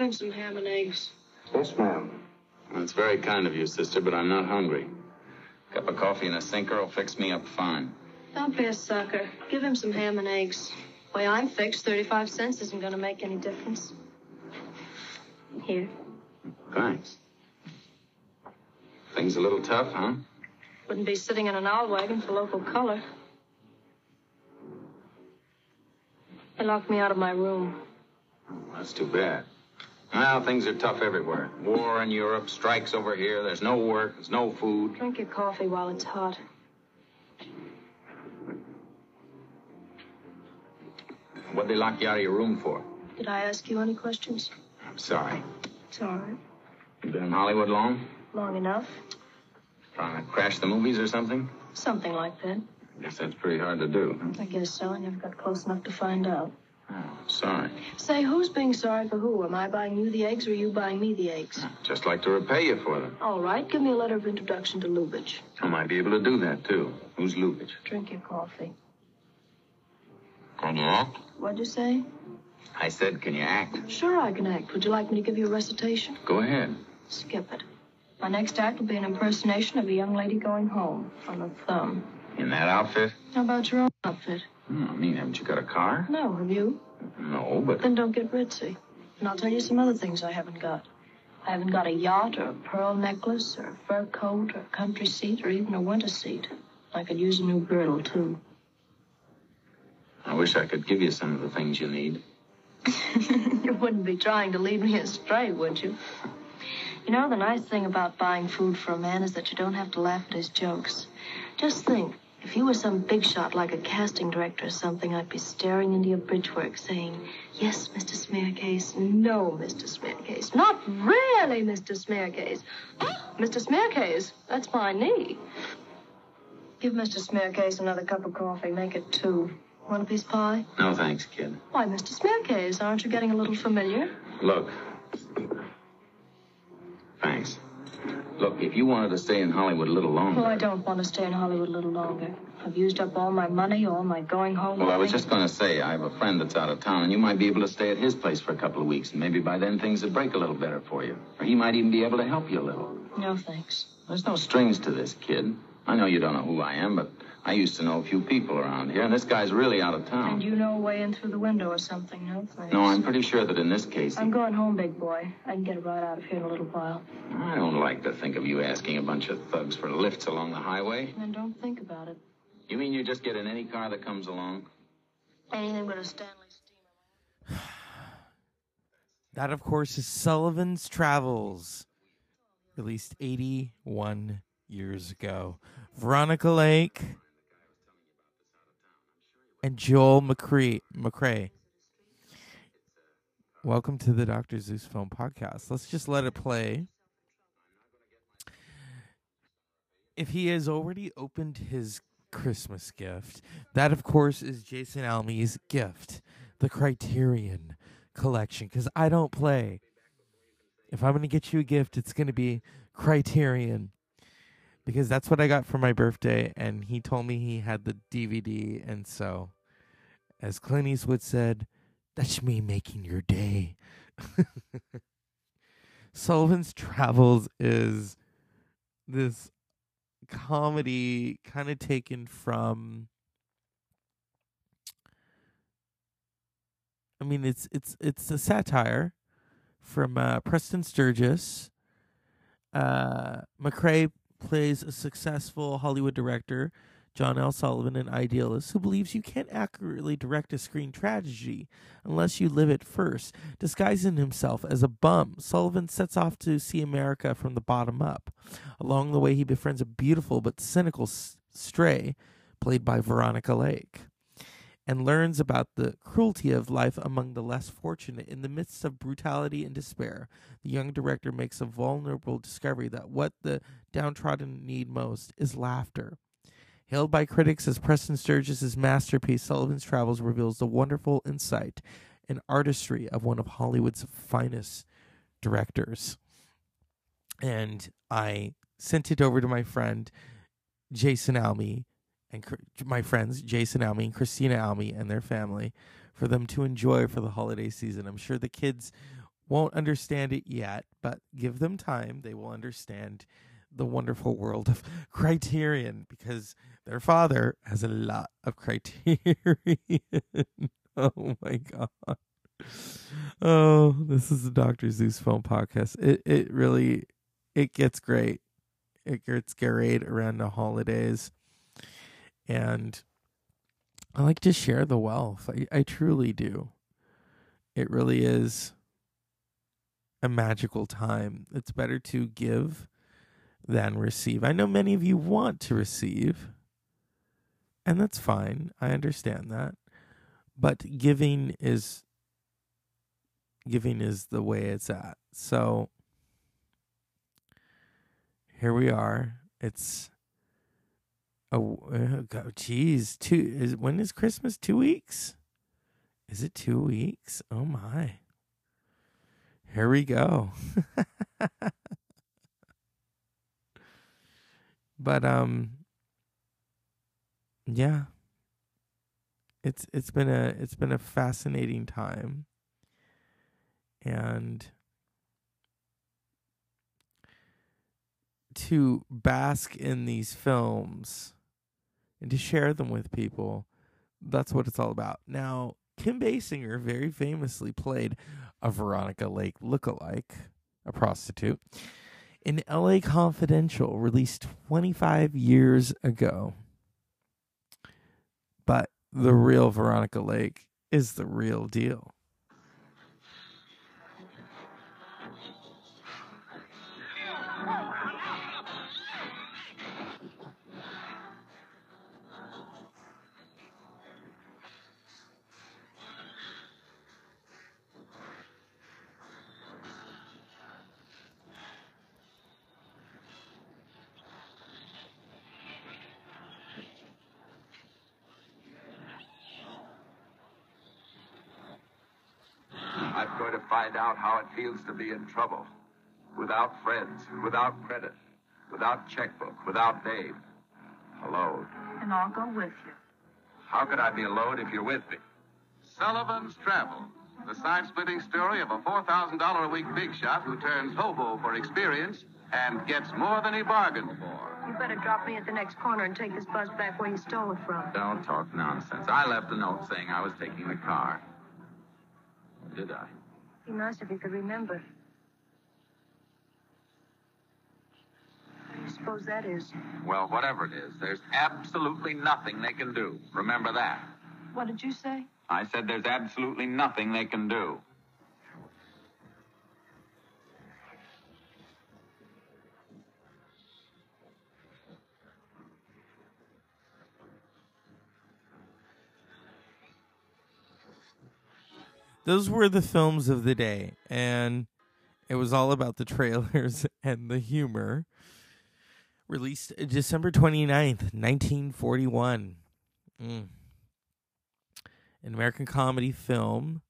Give him some ham and eggs. Yes, ma'am. That's very kind of you, sister, but I'm not hungry. A cup of coffee and a sinker will fix me up fine. Don't be a sucker. Give him some ham and eggs. Way I'm fixed, 35 cents isn't going to make any difference. Here. Thanks. Things a little tough, huh? Wouldn't be sitting in an owl wagon for local color. They locked me out of my room. That's too bad. Well, things are tough everywhere. War in Europe, strikes over here, there's no work, there's no food. Drink your coffee while it's hot. What'd they lock you out of your room for? Did I ask you any questions? I'm sorry. It's all right. You been in Hollywood long? Long enough. Trying to crash the movies or something? Something like that. I guess that's pretty hard to do. I guess so. I never got close enough to find out. Oh, sorry. Say, who's being sorry for who? Am I buying you the eggs or are you buying me the eggs? Just like to repay you for them. All right, give me a letter of introduction to Lubitsch. I might be able to do that, too. Who's Lubitsch? Drink your coffee. Can you act? What'd you say? I said, can you act? Sure, I can act. Would you like me to give you a recitation? Go ahead. Skip it. My next act will be an impersonation of a young lady going home on a thumb. In that outfit? How about your own outfit? Hmm, I mean, haven't you got a car? No, have you? No, but Then don't get ritzy. And I'll tell you some other things I haven't got. I haven't got a yacht or a pearl necklace or a fur coat or a country seat or even a winter seat. I could use a new girdle, too. I wish I could give you some of the things you need. you wouldn't be trying to lead me astray, would you? You know, the nice thing about buying food for a man is that you don't have to laugh at his jokes. Just think, if you were some big shot like a casting director or something, I'd be staring into your bridge work saying, Yes, Mr. Smearcase. No, Mr. Smearcase. Not really, Mr. Smearcase. Oh, Mr. Smearcase, that's my knee. Give Mr. Smearcase another cup of coffee. Make it two. Want a piece of pie? No, thanks, kid. Why, Mr. Smearcase, aren't you getting a little familiar? Look. Thanks. Look, if you wanted to stay in Hollywood a little longer. Well, I don't want to stay in Hollywood a little longer. I've used up all my money, all my going home. Well, I was just going to say, I have a friend that's out of town, and you might be able to stay at his place for a couple of weeks, and maybe by then things would break a little better for you. Or he might even be able to help you a little. No, thanks. There's no strings to this, kid. I know you don't know who I am, but I used to know a few people around here, and this guy's really out of town. And you know a way in through the window or something, no thanks. No, I'm pretty sure that in this case, I'm going home, big boy. I can get a ride out of here in a little while. I don't like to think of you asking a bunch of thugs for lifts along the highway. Then don't think about it. You mean you just get in any car that comes along? Anything but a Stanley steamer. That, of course, is Sullivan's Travels, released 81 years ago. Veronica Lake and Joel McCree. McCrea. Welcome to the Dr. Zeus Film Podcast. Let's just let it play. If he has already opened his Christmas gift, that, of course, is Jason Alme's gift, the Criterion collection because I don't play. If I'm going to get you a gift, it's going to be Criterion because that's what I got for my birthday. And he told me he had the DVD. And so, as Clint Eastwood said, that's me making your day. Sullivan's Travels is this comedy kind of taken from I mean, it's it's it's a satire from uh, Preston Sturges. Uh, McCrea plays a successful Hollywood director, John L. Sullivan, an idealist who believes you can't accurately direct a screen tragedy unless you live it first. Disguising himself as a bum, Sullivan sets off to see America from the bottom up. Along the way, he befriends a beautiful but cynical stray, played by Veronica Lake and learns about the cruelty of life among the less fortunate. In the midst of brutality and despair, the young director makes a vulnerable discovery that what the downtrodden need most is laughter. Hailed by critics as Preston Sturges' masterpiece, Sullivan's Travels reveals the wonderful insight and artistry of one of Hollywood's finest directors. And I sent it over to my friend Jason Alme and my friends Jason Alme and Christina Alme and their family for them to enjoy for the holiday season. I'm sure the kids won't understand it yet, but give them time. They will understand the wonderful world of Criterion because their father has a lot of Criterion. oh my god. Oh, this is the Dr. Zeus Film podcast. It it really it gets great. It gets great around the holidays. And I like to share the wealth. I, I truly do. It really is a magical time. It's better to give than receive. I know many of you want to receive, and that's fine. I understand that. But giving is giving is the way it's at. So here we are. It's oh, oh geez, two is when is Christmas? Two weeks? Is it two weeks? Oh my. Here we go. but um yeah. It's it's been a it's been a fascinating time. And to bask in these films and to share them with people. That's what it's all about. Now, Kim Basinger very famously played a Veronica Lake look-alike, a prostitute, in LA Confidential, released 25 years ago. But the real Veronica Lake is the real deal. Find out how it feels to be in trouble. Without friends, without credit, without checkbook, without Dave. Alone. And I'll go with you. How could I be alone if you're with me? Sullivan's Travel. The side-splitting story of a $4,000 a week big shot who turns hobo for experience and gets more than he bargained for. You better drop me at the next corner and take this bus back where you stole it from. Don't talk nonsense. I left a note saying I was taking the car. did I? Be nice if you could remember. I suppose that is. Well, whatever it is, there's absolutely nothing they can do. Remember that. What did you say? I said there's absolutely nothing they can do. Those were the films of the day and it was all about the trailers and the humor. Released december 29th 1941 mm. an american comedy film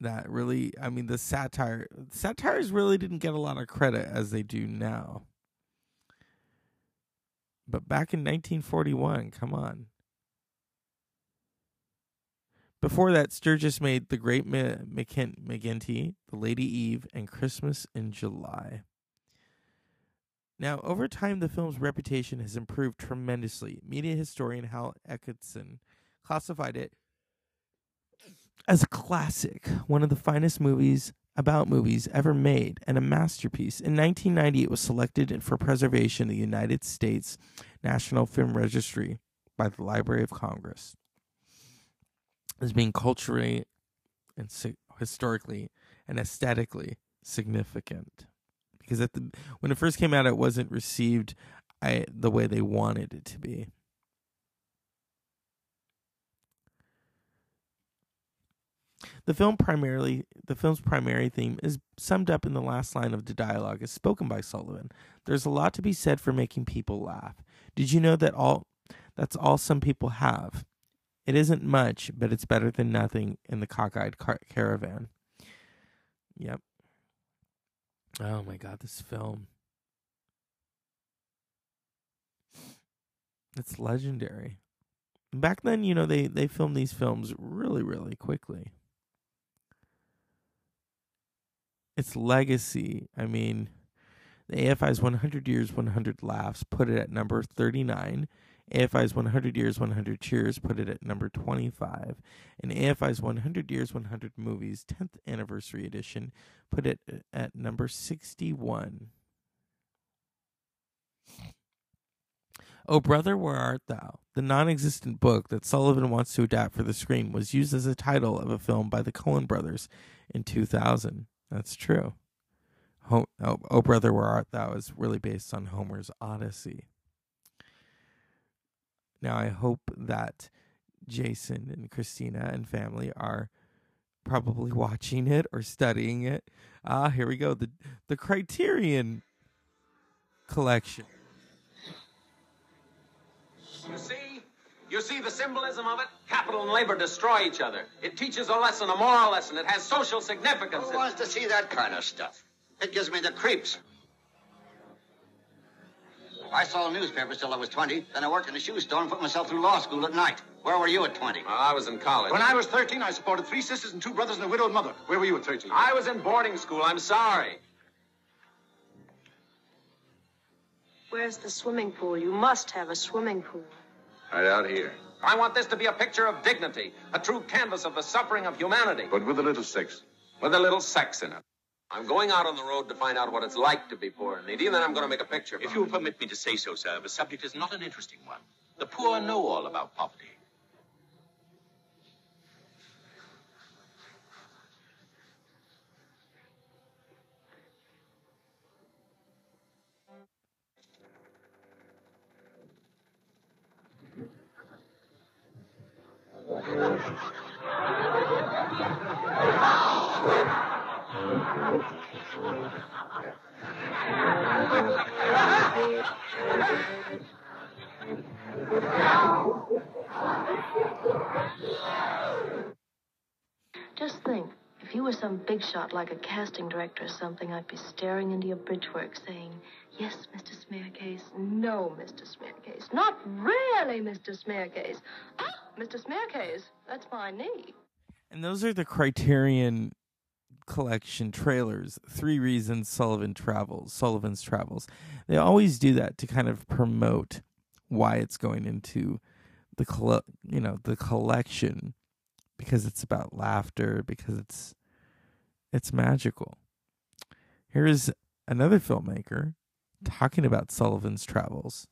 that really i mean the satire satires really didn't get a lot of credit as they do now. But back in 1941 come on before that, Sturges made The Great McGinty, The Lady Eve, and Christmas in July. Now, over time, the film's reputation has improved tremendously. Media historian Hal Erickson classified it as a classic, one of the finest movies about movies ever made, and a masterpiece. In 1990, it was selected for preservation in the United States National Film Registry by the Library of Congress as being culturally and historically and aesthetically significant because at the when it first came out it wasn't received I, the way they wanted it to be The film primarily the film's primary theme is summed up in the last line of the dialogue as spoken by Sullivan. There's a lot to be said for making people laugh. Did you know that all that's all some people have? It isn't much, but it's better than nothing in the cockeyed car- caravan. Yep. Oh my god, this film. It's legendary. Back then, you know, they, they filmed these films really, really quickly. its legacy. I mean, the AFI's 100 Years, 100 Laughs put it at number 39. AFI's 100 Years, 100 Cheers put it at number 25. And AFI's 100 Years, 100 Movies 10th Anniversary Edition put it uh, at number 61. Oh, Brother, Where Art Thou? The non existent book that Sullivan wants to adapt for the screen was used as a title of a film by the Coen brothers in 2000. That's true. oh, oh, Brother, Where Art Thou is really based on Homer's Odyssey. Now, I hope that Jason and Christina and family are probably watching it or studying it. Ah, here we go. The the Criterion collection. You see? You see the symbolism of it? Capital and labor destroy each other. It teaches a lesson, a moral lesson. It has social significance. Who wants to see that kind of stuff? It gives me the creeps. I sold newspapers till I was 20. Then I worked in a shoe store and put myself through law school at night. Where were you at 20? Well, I was in college. When I was 13, I supported three sisters and two brothers and a widowed mother. Where were you at 13? I was in boarding school. I'm sorry. Where's the swimming pool? You must have a swimming pool. Right out here. I want this to be a picture of dignity, a true canvas of the suffering of humanity. But with a little sex. With a little sex in it. I'm going out on the road to find out what it's like to be poor and needy, and then I'm going to make a picture. If you will permit me to say so, sir, the subject is not an interesting one. The poor know all about poverty. If you were some big shot like a casting director or something, I'd be staring into your bridge work saying, Yes, Mr. Smearcase. No, Mr. Smearcase. Not really, Mr. Smearcase. Ah, Mr. Smearcase. That's my knee. And those are the Criterion collection trailers. Three reasons Sullivan travels. Sullivan's travels. They always do that to kind of promote why it's going into the coll- you know the collection because it's about laughter because it's it's magical. Here's another filmmaker talking about Sullivan's travels.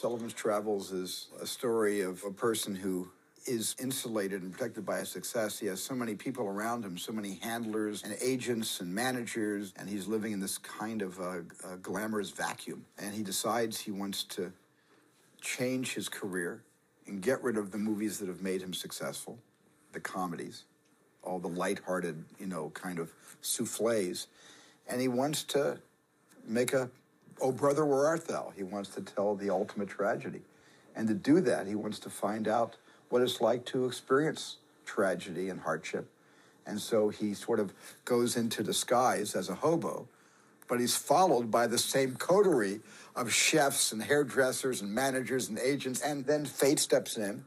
Sullivan's Travels is a story of a person who is insulated and protected by his success. He has so many people around him, so many handlers and agents and managers, and he's living in this kind of uh, glamorous vacuum. And he decides he wants to change his career and get rid of the movies that have made him successful, the comedies, all the light-hearted, you know, kind of souffles, and he wants to make a Oh, brother, where art thou? He wants to tell the ultimate tragedy. And to do that, he wants to find out what it's like to experience tragedy and hardship. And so he sort of goes into disguise as a hobo, but he's followed by the same coterie of chefs and hairdressers and managers and agents. And then fate steps in,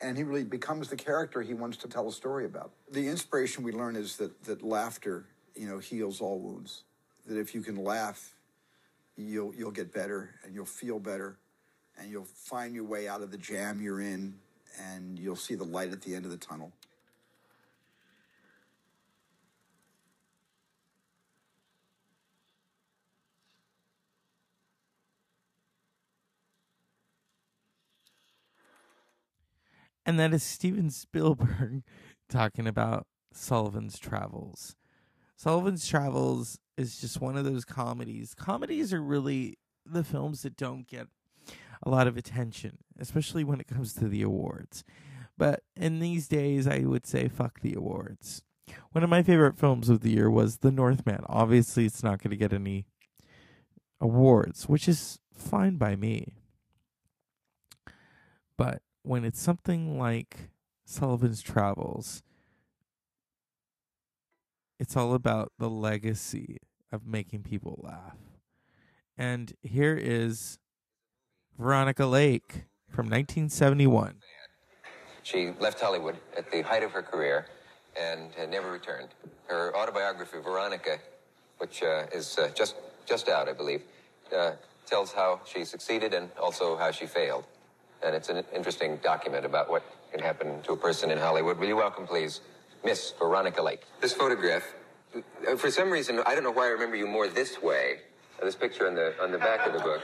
and he really becomes the character he wants to tell a story about. The inspiration we learn is that, that laughter, you know, heals all wounds. That if you can laugh, you'll you'll get better and you'll feel better and you'll find your way out of the jam you're in and you'll see the light at the end of the tunnel. And that is Steven Spielberg talking about Sullivan's Travels. Sullivan's Travels is just one of those comedies. Comedies are really the films that don't get a lot of attention, especially when it comes to the awards. But in these days, I would say fuck the awards. One of my favorite films of the year was The Northman. Obviously, it's not going to get any awards, which is fine by me. But when it's something like Sullivan's Travels, it's all about the legacy of making people laugh. And here is Veronica Lake from 1971. She left Hollywood at the height of her career and had never returned. Her autobiography, Veronica, which uh, is uh, just just out, I believe, uh, tells how she succeeded and also how she failed. And it's an interesting document about what can happen to a person in Hollywood. Will you welcome, please, Miss Veronica Lake? This photograph, uh, for some reason, I don't know why I remember you more this way. This picture on the on the back of the book.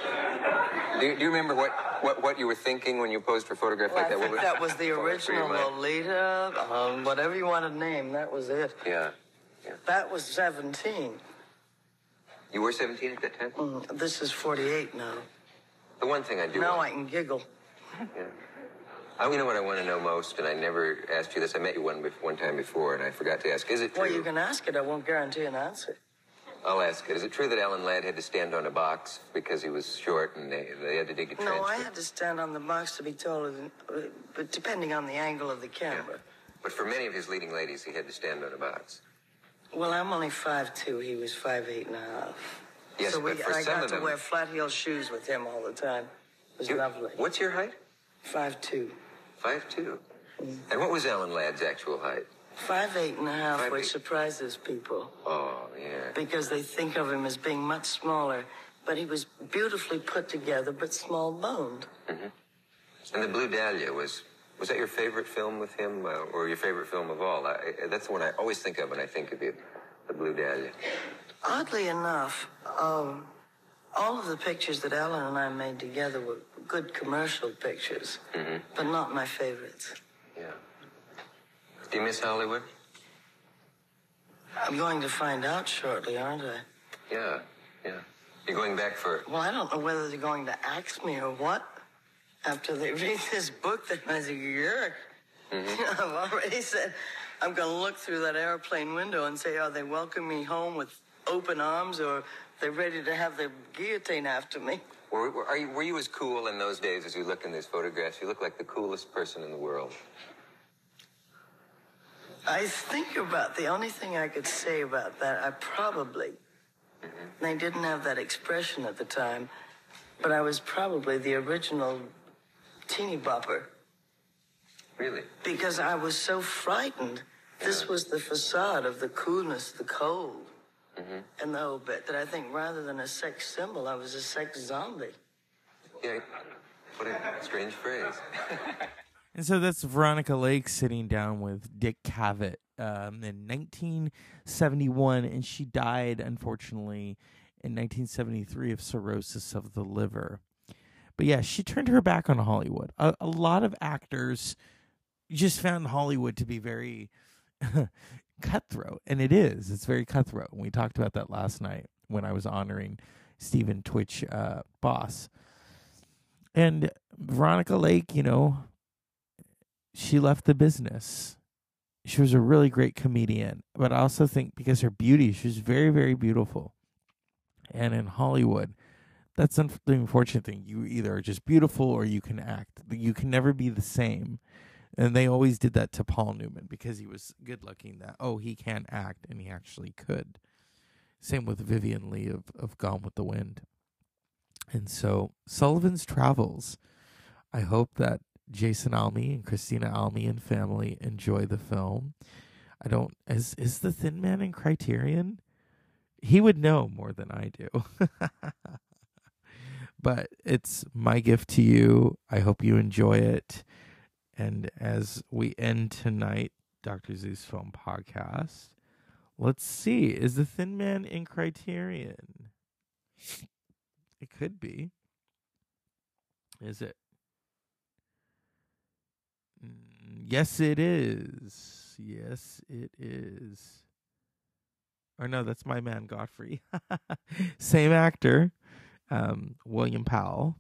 Do you, do you remember what, what, what you were thinking when you posed for a photograph Well, like I that? think What that was the what went through your original? Lolita, um, whatever you want to name, that was it. Yeah. That was 17. You were 17 at that time? Mm, this is 48 now. The one thing I do Now I can giggle. Yeah. I, you know what I want to know most, and I never asked you this. I met you one one time before, and I forgot to ask. Is it true? Well, you can ask it. I won't guarantee an answer. I'll ask it. Is it true that Alan Ladd had to stand on a box because he was short and they, they had to dig a trench? No. I had to stand on the box to be taller than, but depending on the angle of the camera. But for many of his leading ladies, he had to stand on a box. Well, I'm only five two. He was 5'8 and a half. Yes, so we, but for I some got of to them- wear flat heel shoes with him all the time. It was You- lovely. What's your height? 5'2". Five two. And what was Alan Ladd's actual height? Five eight and a half, Five which eight. surprises people Oh, yeah. because they think of him as being much smaller. But he was beautifully put together, but small boned. Mm-hmm. And the Blue Dahlia was. Was that your favorite film with him, uh, or your favorite film of all? I, I- that's the one I always think of when I think of you, the Blue Dahlia. Oddly enough, um, all of the pictures that Alan and I made together were good commercial pictures, Mm-hmm. but not my favorites. Do you miss Hollywood? I'm going to find out shortly, aren't I? Yeah, yeah. You're going back for. Well, I don't know whether they're going to axe me or what. After they read this book, they might say, "Yerk." Mm-hmm. I've already said I'm going to look through that airplane window and say, "Are they welcoming me home with open arms, or they're ready to have the guillotine after me?" Were, were, are you, were you as cool in those days as you look in these photographs? You look like the coolest person in the world. I think about the only thing I could say about that. I probably they didn't have that expression at the time, but I was probably the original teeny bopper. Really? Because I was so frightened. This uh-huh. was the facade of the coolness, the cold, mm-hmm. and the whole bit that I think rather than a sex symbol, I was a sex zombie. Yeah. What a strange phrase. And so that's Veronica Lake sitting down with Dick Cavett um, in 1971, and she died, unfortunately, in 1973 of cirrhosis of the liver. But yeah, she turned her back on Hollywood. A, a lot of actors just found Hollywood to be very cutthroat, and it is. It's very cutthroat. And we talked about that last night when I was honoring Stephen Twitch uh, Boss. And Veronica Lake, you know, she left the business. She was a really great comedian, but I also think because her beauty, she was very, very beautiful. And in Hollywood, that's the unfortunate thing. You either are just beautiful or you can act. You can never be the same. And they always did that to Paul Newman because he was good looking that, oh, he can't act, and he actually could. Same with Vivien Leigh of, of Gone with the Wind. And so Sullivan's Travels. I hope that Jason Alme and Christina Alme and family enjoy the film. I don't is is the Thin Man in Criterion? He would know more than I do. but it's my gift to you. I hope you enjoy it. And as we end tonight, Dr. Zeus Film Podcast, let's see. Is the Thin Man in Criterion? It could be. Is it? Mm, Yes, it is. Yes, it is. Or no, that's my man Godfrey. Same actor, um, William Powell.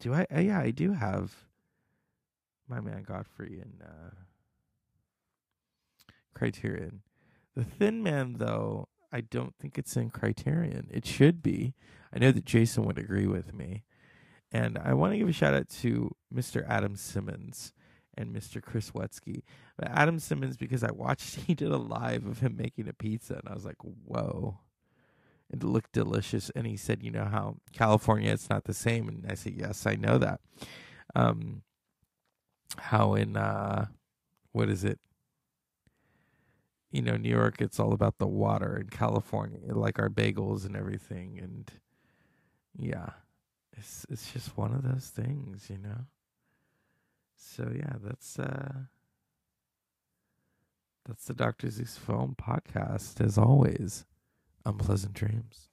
Do I? Uh, yeah, I do have my man Godfrey in uh, Criterion. The Thin Man, though, I don't think it's in Criterion. It should be. I know that Jason would agree with me. And I want to give a shout out to Mr. Adam Simmons and Mr. Chris Wetsky. But Adam Simmons, because I watched, he did a live of him making a pizza, and I was like, whoa. it looked delicious. And he said, you know how California it's not the same. And I said, yes, I know that. Um, how in uh, what is it? You know, New York, it's all about the water. In California, like our bagels and everything, and yeah, it's it's just one of those things, you know. So yeah, that's uh that's the Dr. Zeus Film podcast. As always, unpleasant dreams.